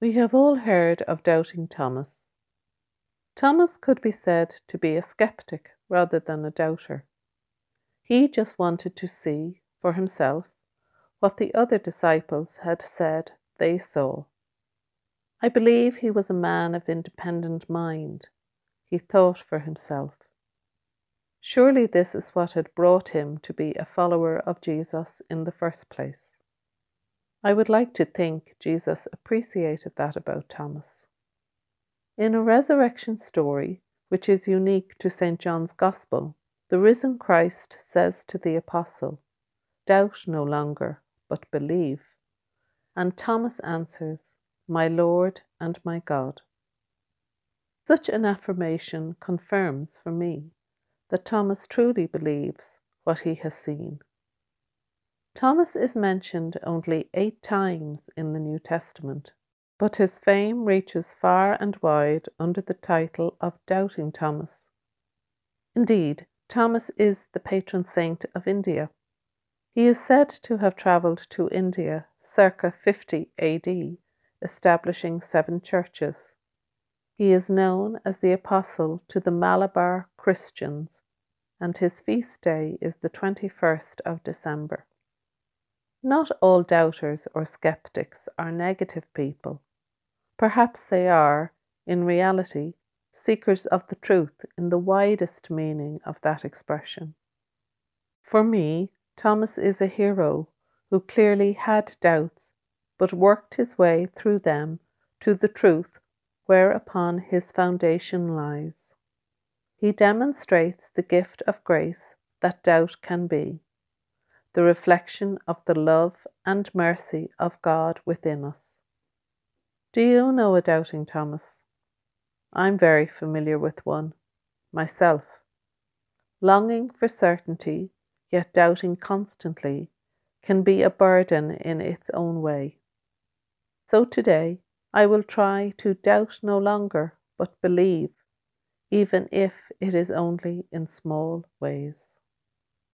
We have all heard of doubting Thomas. Thomas could be said to be a skeptic rather than a doubter. He just wanted to see for himself what the other disciples had said they saw. I believe he was a man of independent mind. He thought for himself. Surely this is what had brought him to be a follower of Jesus in the first place. I would like to think Jesus appreciated that about Thomas. In a resurrection story, which is unique to St. John's Gospel, the risen Christ says to the apostle, Doubt no longer, but believe. And Thomas answers, My Lord and my God. Such an affirmation confirms for me that Thomas truly believes what he has seen. Thomas is mentioned only eight times in the New Testament, but his fame reaches far and wide under the title of Doubting Thomas. Indeed, Thomas is the patron saint of India. He is said to have travelled to India circa 50 AD, establishing seven churches. He is known as the apostle to the Malabar Christians, and his feast day is the 21st of December. Not all doubters or skeptics are negative people. Perhaps they are, in reality, seekers of the truth in the widest meaning of that expression. For me, Thomas is a hero who clearly had doubts, but worked his way through them to the truth whereupon his foundation lies. He demonstrates the gift of grace that doubt can be the reflection of the love and mercy of God within us. Do you know a doubting Thomas? I'm very familiar with one, myself. Longing for certainty, yet doubting constantly, can be a burden in its own way. So today, I will try to doubt no longer, but believe, even if it is only in small ways.